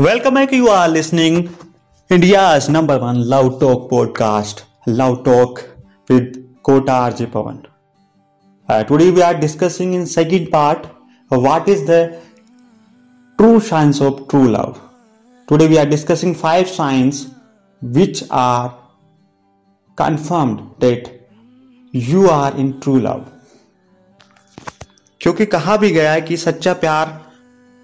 Welcome है you are listening India number one love talk podcast love talk with Kota RJ Pawan today we are discussing in second part what is the true science of true love today we are discussing five science which are confirmed that you are in true love क्योंकि कहा भी गया है कि सच्चा प्यार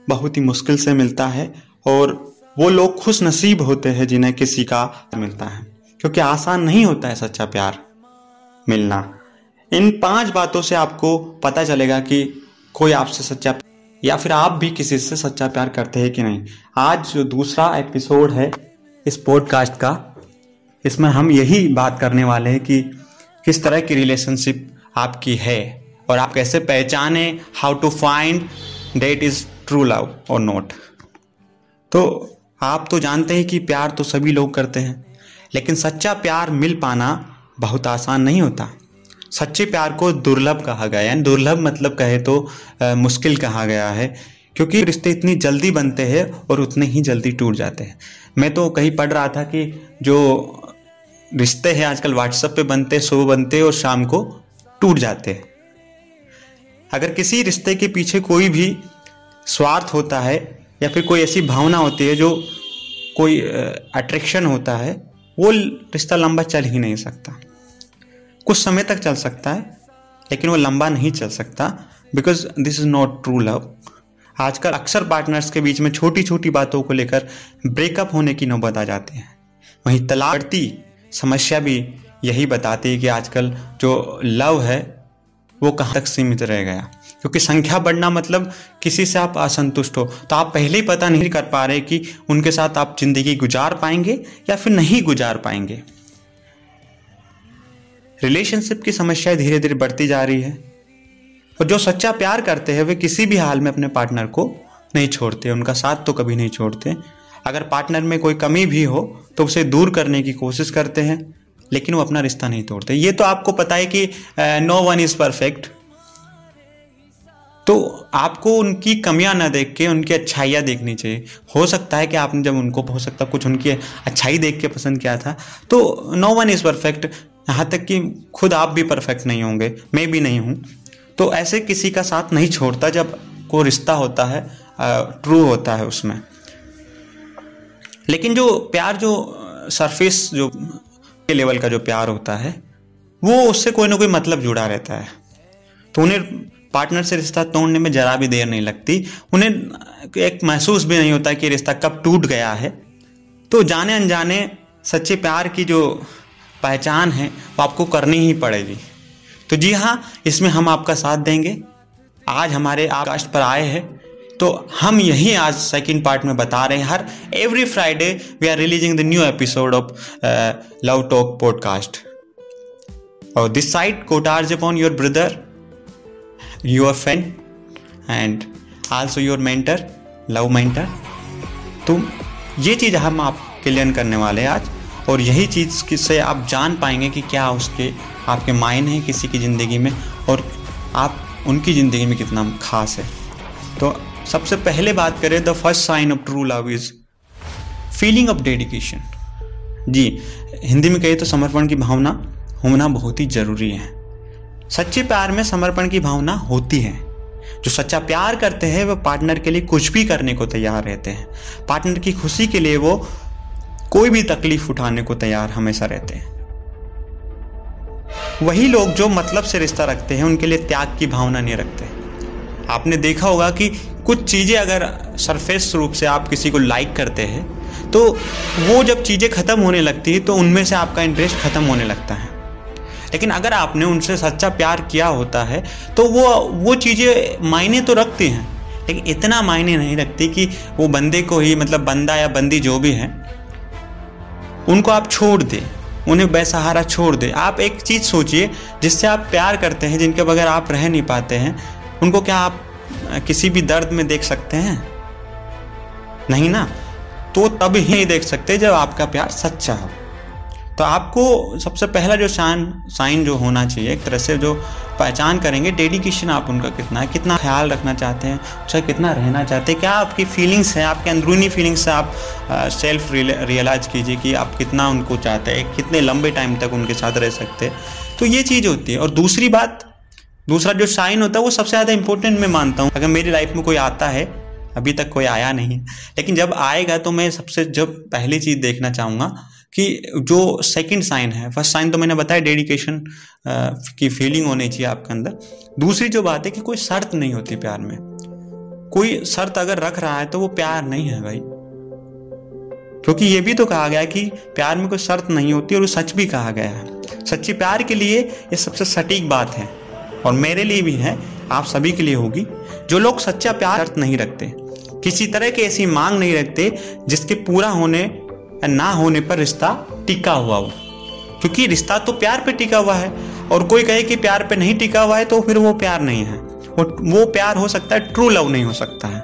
बहुत ही मुश्किल से मिलता है और वो लोग खुश नसीब होते हैं जिन्हें किसी का मिलता है, क्योंकि आसान नहीं होता है सच्चा प्यार मिलना। इन पाँच बातों से आपको पता चलेगा कि कोई आपसे सच्चा या फिर आप भी किसी से सच्चा प्यार करते हैं कि नहीं। आज जो दूसरा एपिसोड है इस पॉडकास्ट का, इसमें हम यही बात करने वाले हैं कि किस तरह की रिलेशनशिप आपकी है और आप कैसे पहचाने how to find that is true love और नॉट तो आप तो जानते हैं कि प्यार तो सभी लोग करते हैं लेकिन सच्चा प्यार मिल पाना बहुत आसान नहीं होता। सच्चे प्यार को दुर्लभ कहा गया है। दुर्लभ मतलब कहे तो आ, मुश्किल कहा गया है क्योंकि रिश्ते इतनी जल्दी बनते हैं और उतने ही जल्दी टूट जाते हैं। मैं तो कहीं पढ़ रहा था कि जो रिश्ते हैं आजकल व्हाट्सएप पे बनते सुबह बनते और शाम को टूट जाते हैं। अगर किसी रिश्ते के पीछे कोई भी स्वार्थ होता है या फिर कोई ऐसी भावना होती है जो कोई अट्रैक्शन होता है, वो रिश्ता लंबा चल ही नहीं सकता। कुछ समय तक चल सकता है, लेकिन वो लंबा नहीं चल सकता because this is not true love आजकल अक्सर पार्टनर्स के बीच में छोटी छोटी बातों को लेकर ब्रेकअप होने की नौबत आ जाती है। वहीं तलाक समस्या भी यही बताती है कि आजकल जो लव है, वो कहाँ तक सीमित रह गया। क्योंकि संख्या बढ़ना मतलब किसी से आप असंतुष्ट हो। तो आप पहले ही पता नहीं कर पा रहे कि उनके साथ आप ज़िंदगी गुजार पाएँगे या फिर नहीं गुजार पाएँगे। रिलेशनशिप की समस्याएँ धीरे धीरे बढ़ती जा रही है और जो सच्चा प्यार करते हैं, वे किसी भी हाल में अपने पार्टनर को नहीं छोड़ते, उनका साथ तो कभी नहीं छोड़ते। अगर पार्टनर में कोई कमी भी हो तो उसे दूर करने की कोशिश करते हैं, लेकिन वो अपना रिश्ता नहीं तोड़ते। ये तो आपको पता है कि नो वन इज़ परफेक्ट तो आपको उनकी कमियाँ ना देख के, उनकी अच्छाइयाँ देखनी चाहिए। हो सकता है कि आपने जब उनको, हो सकता कुछ उनकी अच्छाई देख के पसंद किया था। तो नो वन इज़ परफेक्ट यहाँ तक कि खुद आप भी परफेक्ट नहीं होंगे। मैं भी नहीं हूँ। तो ऐसे किसी का साथ नहीं छोड़ता जब को रिश्ता होता है ट्रू होता है उसमें। लेकिन जो प्यार, जो सरफेस जो लेवल का जो प्यार होता है, वो उससे कोई ना कोई मतलब जुड़ा रहता है। तो उन्हें पार्टनर से रिश्ता तोड़ने में जरा भी देर नहीं लगती। उन्हें एक महसूस भी नहीं होता कि रिश्ता कब टूट गया है। तो जाने अनजाने सच्चे प्यार की जो पहचान है, वो आपको करनी ही पड़ेगी। तो जी हाँ इसमें हम आपका साथ देंगे। आज हमारे आकाश पर आए हैं। तो हम यही आज सेकंड पार्ट में बता रहे हैं। हर every Friday we are releasing the new episode of love talk podcast और this side Kota RJ upon your brother your friend and also your mentor love mentor तो ये चीज़ हम आपके लिए करने वाले हैं आज और यही चीज़ से आप जान पाएँगे कि क्या उसके, आपके मायने हैं किसी की ज़िंदगी में और आप उनकी ज़िंदगी में कितना खास है। तो सबसे पहले बात करें the first sign of true love is feeling of dedication जी, हिंदी में कहे तो समर्पण की भावना होना बहुत ही ज़रूरी है। सच्चे प्यार में समर्पण की भावना होती है। जो सच्चा प्यार करते हैं वह पार्टनर के लिए कुछ भी करने को तैयार रहते हैं। पार्टनर की खुशी के लिए वो कोई भी तकलीफ़ उठाने को तैयार हमेशा रहते हैं। वही लोग जो मतलब से रिश्ता रखते हैं, उनके लिए त्याग की भावना नहीं रखते। आपने देखा होगा कि कुछ चीज़ें अगर सरफेस रूप से आप किसी को लाइक करते हैं तो वो जब चीज़ें ख़त्म होने लगती है तो उनमें से आपका इंटरेस्ट ख़त्म होने लगता है। लेकिन अगर आपने उनसे सच्चा प्यार किया होता है तो वो वो चीज़ें मायने तो रखती हैं, लेकिन इतना मायने नहीं रखती कि वो बंदे को ही मतलब बंदा या बंदी जो भी है, उनको आप छोड़ दें, उन्हें बेसहारा छोड़ दें। आप एक चीज़ सोचिए, जिससे आप प्यार करते हैं, जिनके बगैर आप रह नहीं पाते हैं, उनको क्या आप किसी भी दर्द में देख सकते हैं? नहीं ना? तो तब ही देख सकते जब आपका प्यार सच्चा हो। तो आपको सबसे पहला जो शान, साइन जो होना चाहिए, एक तरह से जो पहचान करेंगे डेडिकेशन आप उनका कितना है, कितना ख्याल रखना चाहते हैं, उसका कितना रहना चाहते हैं, क्या आपकी फीलिंग्स हैं, आपके अंदरूनी फीलिंग्स से आप सेल्फ रियलाइज़ कीजिए कि आप कितना उनको चाहते हैं, कितने लंबे टाइम तक उनके साथ रह सकते हैं। तो ये चीज़ होती है। और दूसरी बात, दूसरा जो साइन होता है, वो सबसे ज़्यादा इंपॉर्टेंट मैं मानता हूँ। अगर मेरी लाइफ में कोई आता है, अभी तक कोई आया नहीं लेकिन जब आएगा तो मैं सबसे, जब पहली चीज़ देखना चाहूँगा कि जो सेकंड साइन है फ़र्स्ट साइन तो मैंने बताया डेडिकेशन की फीलिंग होनी चाहिए आपके अंदर। दूसरी जो बात है कि कोई शर्त नहीं होती प्यार में। कोई शर्त अगर रख रहा है तो वो प्यार नहीं है भाई। क्योंकि ये भी तो कहा गया है कि प्यार में कोई शर्त नहीं होती और वो सच भी कहा गया है। सच्ची प्यार के लिए ये सबसे सटीक बात है। और मेरे लिए भी है, आप सभी के लिए होगी। जो लोग सच्चा प्यार शर्त नहीं रखते, किसी तरह की ऐसी मांग नहीं रखते जिसके पूरा होने ना होने पर रिश्ता टिका हुआ हो। क्योंकि रिश्ता तो प्यार पे टिका हुआ है, और कोई कहे कि प्यार पे नहीं टिका हुआ है तो फिर वो प्यार नहीं है। वो प्यार हो सकता है ट्रू लव नहीं हो सकता है।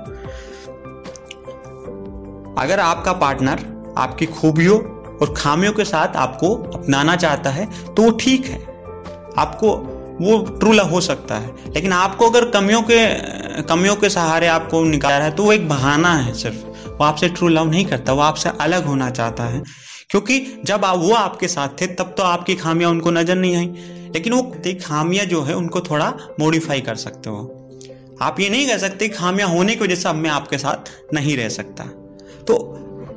अगर आपका पार्टनर आपकी खूबियों और खामियों के साथ आपको अपनाना चाहता है तो वो ठीक है। आपको, वो ट्रू लव हो सकता है। लेकिन आपको अगर कमियों के कमियों के सहारे आपको निकाल रहा है तो वो एक बहाना है सिर्फ़। वो आपसे ट्रू लव नहीं करता, वो आपसे अलग होना चाहता है। क्योंकि जब आप, वो आपके साथ थे, तब तो आपकी खामियाँ, उनको नज़र नहीं आई। लेकिन वो खामियाँ जो है, उनको थोड़ा मॉडिफाई कर सकते हो। आप ये नहीं कह सकते, खामियाँ होने की वजह से अब मैं आपके साथ नहीं रह सकता। तो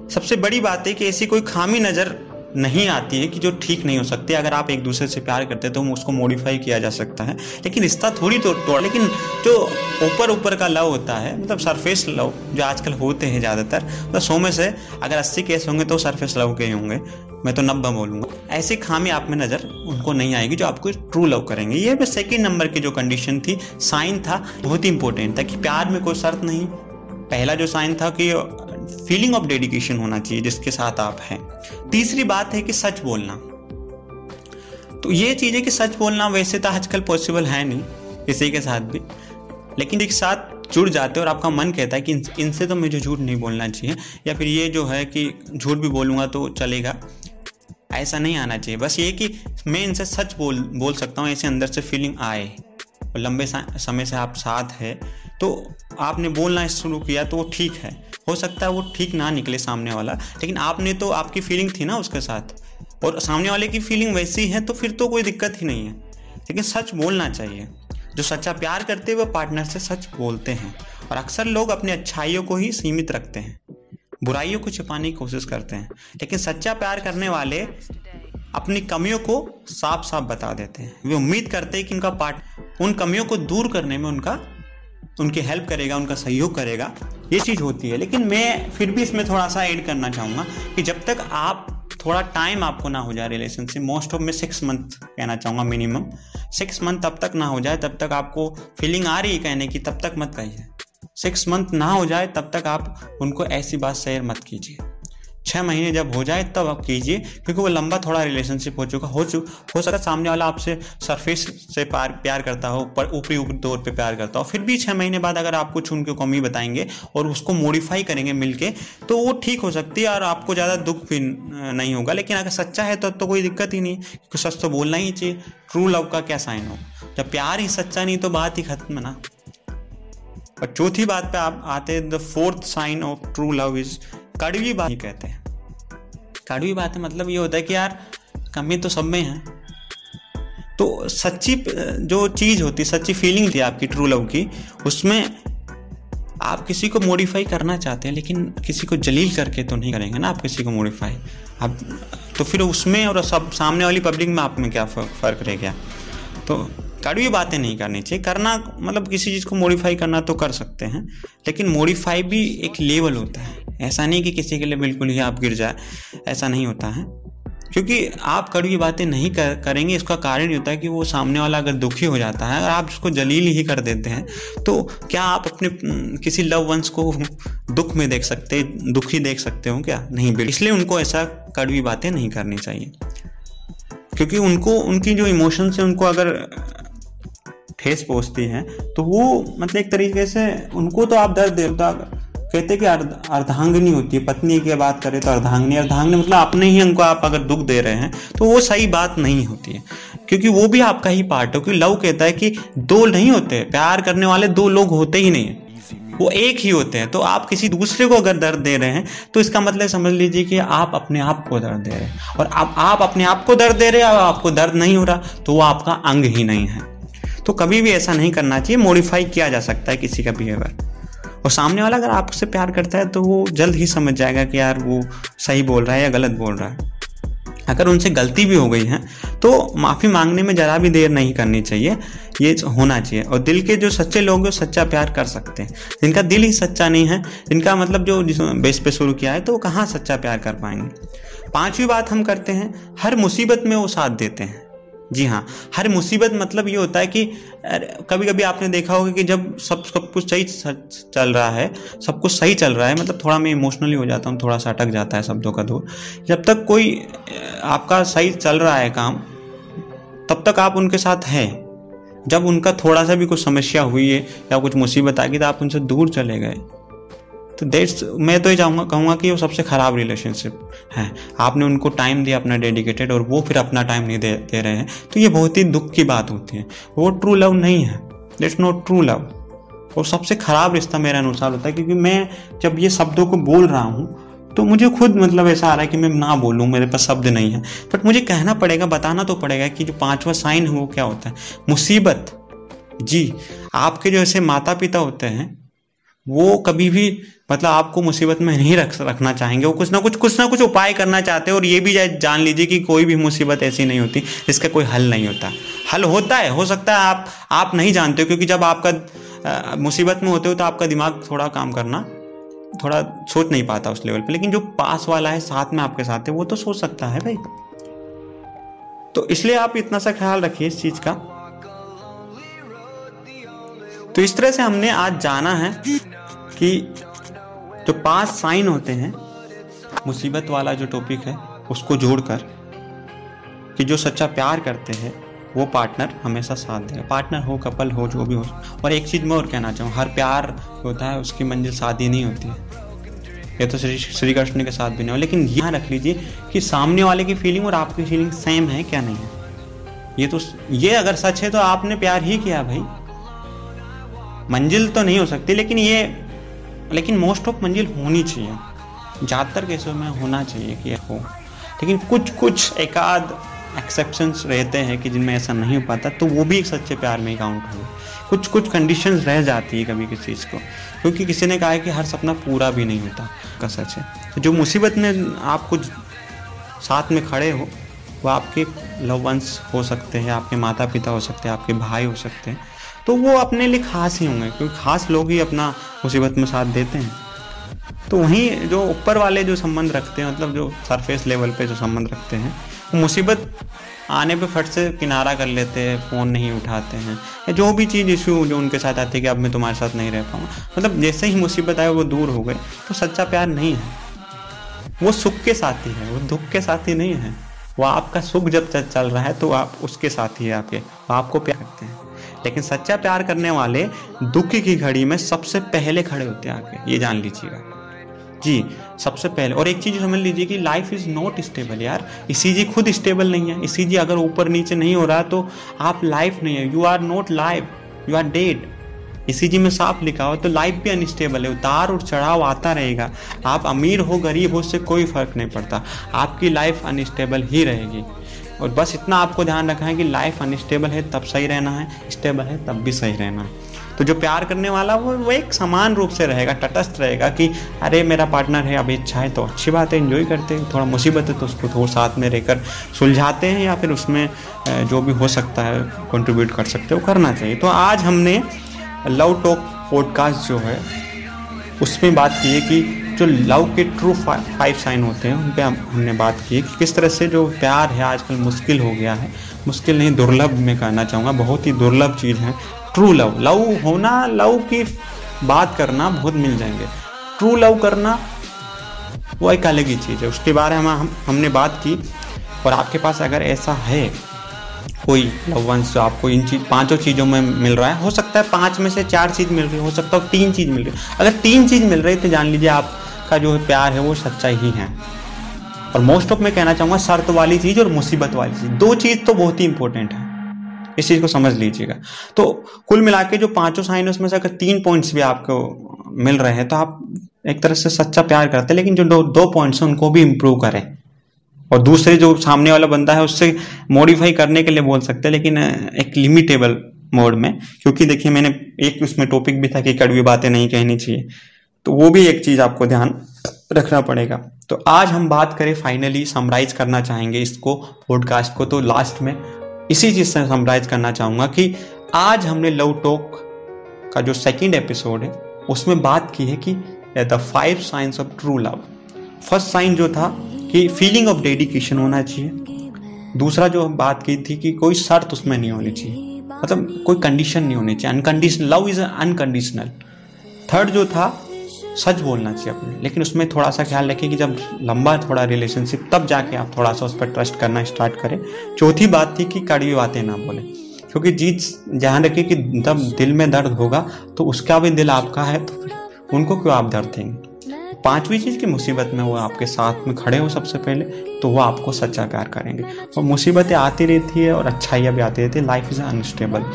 सबसे बड़ी बात है कि ऐसी कोई खामी नज़र नहीं आती है कि जो ठीक नहीं हो सकती, अगर आप एक दूसरे से प्यार करते तो उसको मॉडिफाई किया जा सकता है। लेकिन रिश्ता थोड़ी तो तोड़ लेकिन जो ऊपर ऊपर का लव होता है मतलब सरफेस लव जो आजकल होते हैं ज़्यादातर मतलब सौ में से अगर अस्सी केस होंगे तो सरफेस लव के ही होंगे। मैं तो नब्बे बोलूँगा। ऐसी खामी आप में नज़र उनको नहीं आएगी जो आपको ट्रू लव करेंगे। ये भी सेकेंड नंबर की जो कंडीशन थी साइन था, बहुत ही इंपॉर्टेंट था कि प्यार में कोई शर्त नहीं। पहला जो साइन था कि फीलिंग ऑफ़ डेडिकेशन होना चाहिए, जिसके साथ आप हैं। तीसरी बात है कि सच बोलना। तो ये चीज़ है कि सच बोलना वैसे तो आजकल पॉसिबल है नहीं किसी के साथ भी। लेकिन एक साथ जुड़ जाते और आपका मन कहता है कि इनसे तो मुझे झूठ नहीं बोलना चाहिए, या फिर ये जो है कि झूठ भी बोलूँगा तो चलेगा। ऐसा नहीं आना चाहिए। बस ये कि मैं इनसे सच बोल बोल सकता हूँ, ऐसे अंदर से फीलिंग आए। लंबे समय से आप साथ है तो आपने बोलना शुरू किया तो वो ठीक है। हो सकता है वो ठीक ना निकले सामने वाला, लेकिन आपने तो आपकी फीलिंग थी ना उसके साथ। और सामने वाले की फीलिंग वैसी है तो फिर तो कोई दिक्कत ही नहीं है। लेकिन सच बोलना चाहिए। जो सच्चा प्यार करते हुए पार्टनर से सच बोलते हैं। और अक्सर लोग अपनी अच्छाइयों को ही सीमित रखते हैं। बुराइयों को छिपाने की कोशिश करते हैं। लेकिन सच्चा प्यार करने वाले अपनी कमियों को साफ़ साफ़ बता देते हैं। वे उम्मीद करते हैं कि उनका पार्ट उन कमियों को दूर करने में उनका उनकी हेल्प करेगा, उनका सहयोग करेगा, ये चीज़ होती है। लेकिन मैं फिर भी इसमें थोड़ा सा ऐड करना चाहूँगा कि जब तक आप थोड़ा टाइम आपको ना हो जाए रिलेशनशिप मोस्ट ऑफ़ में सिक्स मंथ कहना चाहूँगा मिनिमम सिक्स मंथ तब तक ना हो जाए, तब तक आपको फीलिंग आ रही है कहने की, तब तक मत कहिए। सिक्स मंथ ना हो जाए, तब तक आप उनको ऐसी बात शेयर मत कीजिए। छः महीने जब हो जाए तब आप कीजिए क्योंकि वो लंबा थोड़ा रिलेशनशिप हो चुका हो चुका हो सकता है सामने वाला आपसे सरफेस से प्यार प्यार करता हो पर ऊपरी ऊपरी तौर पे प्यार करता हो फिर भी छः महीने बाद अगर आप कुछ उनकी कमी बताएँगे और उसको मॉडिफाई करेंगे मिलके तो वो ठीक हो सकती है और आपको ज़्यादा दुख भी नहीं होगा। लेकिन अगर सच्चा है तो, तो कोई दिक्कत ही नहीं क्योंकि सच तो बोलना ही चाहिए। ट्रू लव का क्या साइन हो? जब प्यार ही सच्चा नहीं तो बात ही खत्म ना। और चौथी बात पे आप आते हैं the fourth sign of true love is कड़वी बात कहते हैं। कड़वी बात है मतलब ये होता है कि यार, कमी तो सब में है। तो सच्ची, जो चीज़ होती, सच्ची फीलिंग थी आपकी ट्रू लव की, उसमें आप किसी को मॉडिफाई करना चाहते हैं, लेकिन किसी को जलील करके तो नहीं करेंगे ना आप किसी को मॉडिफाई आप तो फिर उसमें और सब सामने वाली पब्लिक में आप में क्या फ़र्क रह गया? तो कड़वी बातें नहीं करनी चाहिए। करना मतलब किसी चीज़ को मॉडिफाई करना तो कर सकते हैं, लेकिन मॉडिफाई भी एक लेवल होता है। ऐसा नहीं कि किसी के लिए बिल्कुल ही आप गिर जाए ऐसा नहीं होता है। क्योंकि आप कड़वी बातें नहीं कर, करेंगे इसका कारण ये होता है कि वो सामने वाला अगर दुखी हो जाता है और आप उसको जलील ही कर देते हैं तो क्या आप अपने किसी लव वंस को दुख में देख सकते दुखी देख सकते हो क्या? नहीं बिल्कुल। इसलिए उनको ऐसा कड़वी बातें नहीं करनी चाहिए। क्योंकि उनको उनकी जो इमोशंस है उनको अगर ठेस पहुँचती है तो वो मतलब एक तरीके से उनको तो आप दर्द दे कहते हैं कि अर्धांगनी होती है। पत्नी की बात करें तो अर्धांगनी। अर्धांगनी मतलब अपने ही अंग को आप अगर दुख दे रहे हैं तो वो सही बात नहीं होती है। क्योंकि वो भी आपका ही पार्ट है। क्योंकि लव कहता है कि दो नहीं होते, प्यार करने वाले दो लोग होते ही नहीं वो एक ही होते हैं। तो आप किसी दूसरे को अगर दर्द दे रहे हैं तो इसका मतलब समझ लीजिए कि आप अपने आप को दर्द दे रहे हैं। और अब आप अपने आप को दर्द दे रहे हैं और आपको दर्द नहीं हो रहा तो वो आपका अंग ही नहीं है। तो कभी भी ऐसा नहीं करना चाहिए। मॉडिफाई किया जा सकता है किसी का बिहेवियर और सामने वाला अगर आपसे प्यार करता है तो वो जल्द ही समझ जाएगा कि यार वो सही बोल रहा है या गलत बोल रहा है। अगर उनसे गलती भी हो गई है तो माफ़ी मांगने में ज़रा भी देर नहीं करनी चाहिए। ये होना चाहिए। और दिल के जो सच्चे लोग हैं सच्चा प्यार कर सकते हैं। जिनका दिल ही सच्चा नहीं है, जिनका मतलब जो जिस बेस पे शुरू किया है तो वो कहाँ सच्चा प्यार कर पाएँगे? पांचवी बात हम करते हैं, हर मुसीबत में वो साथ देते हैं। जी हाँ हर मुसीबत मतलब ये होता है कि कभी कभी आपने देखा होगा कि जब सब सब कुछ सही चल रहा है, सब कुछ सही चल रहा है मतलब थोड़ा मैं इमोशनली हो जाता हूँ, थोड़ा सा अटक जाता है शब्दों का दूर। जब तक कोई आपका सही चल रहा है काम, तब तक आप उनके साथ हैं। जब उनका थोड़ा सा भी कुछ समस्या हुई है या कुछ मुसीबत आ गई तो आप उनसे दूर चले गए। तो देट्स मैं तो ये चाहूँगा, कहूँगा कि वो सबसे ख़राब रिलेशनशिप है। आपने उनको टाइम दिया अपना डेडिकेटेड और वो फिर अपना टाइम नहीं दे दे रहे हैं। तो ये बहुत ही दुख की बात होती है। वो ट्रू लव नहीं है। देट्स नॉट ट्रू लव और सबसे ख़राब रिश्ता मेरे अनुसार होता है, क्योंकि मैं जब ये शब्दों को बोल रहा हूँ तो मुझे खुद मतलब ऐसा आ रहा है कि मैं ना बोलूँ, मेरे पास शब्द नहीं है। बट मुझे कहना पड़ेगा, बताना तो पड़ेगा कि जो पांचवा साइन है वो क्या होता है? मुसीबत। जी, आपके जो ऐसे माता पिता होते हैं वो कभी भी मतलब आपको मुसीबत में नहीं रख, रखना चाहेंगे। वो कुछ ना कुछ कुछ ना कुछ उपाय करना चाहते हैं और ये भी जान लीजिए कि कोई भी मुसीबत ऐसी नहीं होती जिसका कोई हल नहीं होता। हल होता है, हो सकता है आप आप नहीं जानते हो, क्योंकि जब आपका मुसीबत में होते हो तो आपका दिमाग थोड़ा काम करना, थोड़ा सोच नहीं पाता उस लेवल पे। लेकिन जो पास वाला है, साथ में आपके साथ है, वो तो सोच सकता है भाई। तो इसलिए आप इतना सा ख्याल रखिए इस चीज़ का। तो इस तरह से हमने आज जाना है कि जो पाँच साइन होते हैं, मुसीबत वाला जो टॉपिक है, उसको जोड़कर कि जो सच्चा प्यार करते हैं, वो पार्टनर हमेशा साथ देगा। पार्टनर हो कपल हो, जो भी हो। और एक चीज़ मैं और कहना चाहूँ, हर प्यार होता है, उसकी मंजिल शादी नहीं होती है। ये तो श्री श्री कृष्ण के साथ भी नहीं हो, लेकिन यहाँ रख लीजिए कि सामने वाले की फीलिंग और आपकी फीलिंग सेम है क्या नहीं है? ये तो ये अगर सच है तो आपने प्यार ही किया भाई। मंजिल तो नहीं हो सकती, लेकिन ये, लेकिन मोस्ट ऑफ़ मंजिल होनी चाहिए। ज़्यादातर केसों में होना चाहिए कि हो। लेकिन कुछ कुछ एकाध एक्सेप्शंस रहते हैं कि जिनमें ऐसा नहीं हो पाता तो वो भी एक सच्चे प्यार में ही काउंट हो कुछ कुछ कंडीशंस रह जाती है कभी किसी चीज़ को, क्योंकि किसी ने कहा है कि हर सपना पूरा भी नहीं होता, का सच है। तो जो मुसीबत में आप कुछ साथ में खड़े हो, वो आपके लव वंस हो सकते हैं, आपके माता पिता हो सकते हैं, आपके भाई हो सकते हैं। तो वो अपने लिए खास ही होंगे, क्योंकि खास लोग ही अपना मुसीबत में साथ देते हैं। तो वहीं जो ऊपर वाले जो संबंध रखते हैं मतलब जो सरफेस लेवल पे जो संबंध रखते हैं, वो मुसीबत आने पे फट से किनारा कर लेते हैं, फ़ोन नहीं उठाते हैं, या जो भी चीज़ इशू जो उनके साथ आती है कि अब मैं तुम्हारे साथ नहीं रह पाऊँगा। मतलब जैसे ही मुसीबत आए, वो दूर हो गए तो सच्चा प्यार नहीं है। वो सुख के साथी है वो दुख के साथी नहीं है। वो आपका सुख जब चल रहा है तो आप उसके साथी है आपके वो आपको प्यार करते हैं। लेकिन सच्चा प्यार करने वाले दुख की घड़ी में सबसे पहले खड़े होते हैं आके, ये जान लीजिएगा। जी, सबसे पहले, और एक चीज़ समझ लीजिए कि लाइफ इज़ नॉट स्टेबल यार, इसी जी खुद स्टेबल नहीं है, इसी जी अगर ऊपर नीचे नहीं हो रहा तो आप लाइफ नहीं है you are not life you are dead इसी जी में साफ़ लिखा हो तो लाइफ भी अनस्टेबल है, उतार और चढ़ाव आता रहेगा। आप अमीर हो, गरीब हो, उससे कोई फ़र्क नहीं पड़ता। आपकी लाइफ अनस्टेबल ही रहेगी। और बस इतना आपको ध्यान रखना है कि लाइफ अनस्टेबल है, तब सही रहना है स्टेबल है, तब भी सही रहना है। तो जो प्यार करने वाला, वो वो एक समान रूप से रहेगा, तटस्थ रहेगा कि, अरे, मेरा पार्टनर है अभी इच्छा है तो अच्छी बात है इन्जॉय करते हैं, थोड़ा मुसीबत है तो उसको थोड़ा साथ में रहकर सुलझाते हैं या फिर उसमें जो भी हो सकता है कंट्रीब्यूट कर सकते हो करना चाहिए। तो आज हमने लव टॉक पॉडकास्ट जो है, उसमें बात की है कि जो लव के ट्रू फाइव साइन होते हैं, उन पर हमने बात की कि किस तरह से जो प्यार है आजकल मुश्किल हो गया है। मुश्किल नहीं, दुर्लभ में कहना चाहूँगा, बहुत ही दुर्लभ चीज़ है। ट्रू लव लव होना, लव की बात करना बहुत मिल जाएँगे। ट्रू लव करना, वो एक अलग ही चीज़ है। उसके बारे में हम, हमने बात की, और आपके पास अगर ऐसा है, कोई लव वंस जो आपको इन चीज़, पाँचों चीज़ों में मिल रहा है। हो सकता है पाँच में से चार चीज़ मिल रही हो सकता है तीन चीज़ मिल रही अगर तीन चीज़ मिल रही है तो जान लीजिए आपका जो प्यार है वो सच्चा ही है। और मोस्ट ऑफ़ मैं कहना चाहूँगा शर्त वाली चीज़ और मुसीबत वाली चीज़ दो चीज़ तो बहुत ही इंपॉर्टेंट है। इस चीज़ को समझ लीजिएगा। तो कुल मिला के जो पाँचों साइन उसमें से अगर तीन पॉइंट्स भी आपको मिल रहे हैं तो आप एक तरह से सच्चा प्यार करते हैं लेकिन जो दो, दो पॉइंट्स हैं उनको भी इंप्रूव करें। और दूसरे जो सामने वाला बंदा है उससे मॉडिफाई करने के लिए बोल सकते हैं लेकिन एक लिमिटेबल मोड में क्योंकि देखिए मैंने एक उसमें टॉपिक भी था कि कड़वी बातें नहीं कहनी चाहिए। तो वो भी एक चीज़ आपको ध्यान रखना पड़ेगा। तो आज हम बात करें फाइनली समराइज करना चाहेंगे इसको पॉडकास्ट को। तो लास्ट में इसी चीज़ से समराइज करना चाहूँगा कि आज हमने लव टॉक का जो सेकंड एपिसोड है, उसमें बात की है कि the five science of true love first sign जो था कि फीलिंग ऑफ़ डेडिकेशन होना चाहिए। दूसरा जो हम बात की थी कि कोई शर्त उसमें नहीं होनी चाहिए। मतलब कोई कंडीशन नहीं होनी चाहिए। Unconditional love is unconditional third जो था सच बोलना चाहिए अपने। लेकिन उसमें थोड़ा सा ख्याल रखें कि जब लंबा थोड़ा रिलेशनशिप तब जाके आप थोड़ा सा उस पर ट्रस्ट करना स्टार्ट करें। चौथी बात थी कि कड़वी बातें ना बोले। क्योंकि जीत, ध्यान रखिए कि जब दिल में दर्द होगा तो उसका भी दिल आपका है तो उनको क्यों आप दर्द देंगे? पांचवी चीज़ की मुसीबत में वो आपके साथ में खड़े हो सबसे पहले तो वो आपको सच्चा प्यार करेंगे। और मुसीबतें आती रहती है और अच्छाइयाँ भी आती रहती है। Life is unstable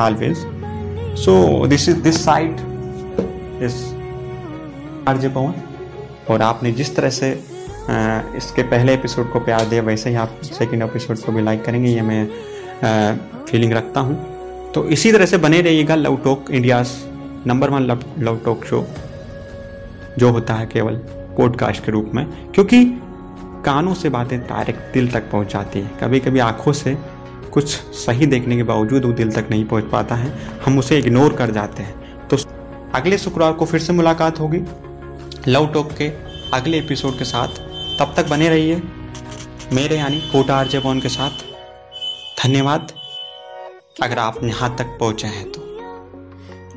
always so this is this side is RJ Pawan और आपने जिस तरह से इसके पहले एपिसोड को प्यार दिया, वैसे ही आप सेकंड एपिसोड को भी लाइक करेंगे, ये मैं फीलिंग रखता हूँ। तो इसी तरह से बने रहिएगा love talk India number one love love talk show जो होता है केवल पॉडकास्ट के रूप में, क्योंकि कानों से बातें डायरेक्ट दिल तक पहुँच जाती है। कभी कभी आँखों से कुछ सही देखने के बावजूद वो दिल तक नहीं पहुँच पाता है, हम उसे इग्नोर कर जाते हैं। तो अगले शुक्रवार को फिर से मुलाकात होगी। लव टॉक के अगले एपिसोड के साथ तब तक बने रहिए। मेरे यानी कोटा आरजे पवन के साथ। धन्यवाद। अगर आप यहाँ तक पहुँचे हैं तो।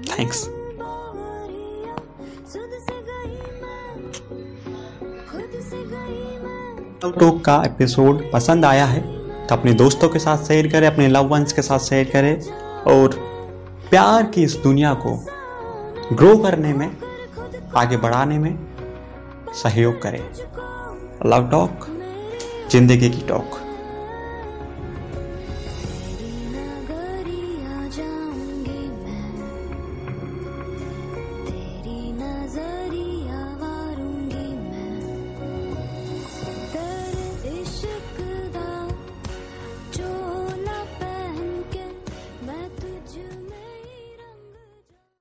थैंक्स टॉक का एपिसोड पसंद आया है तो अपने दोस्तों के साथ शेयर करें, अपने लव वंस के साथ शेयर करें और प्यार की इस दुनिया को ग्रो करने में आगे बढ़ाने में सहयोग करें। लव टॉक ज़िंदगी की टॉक।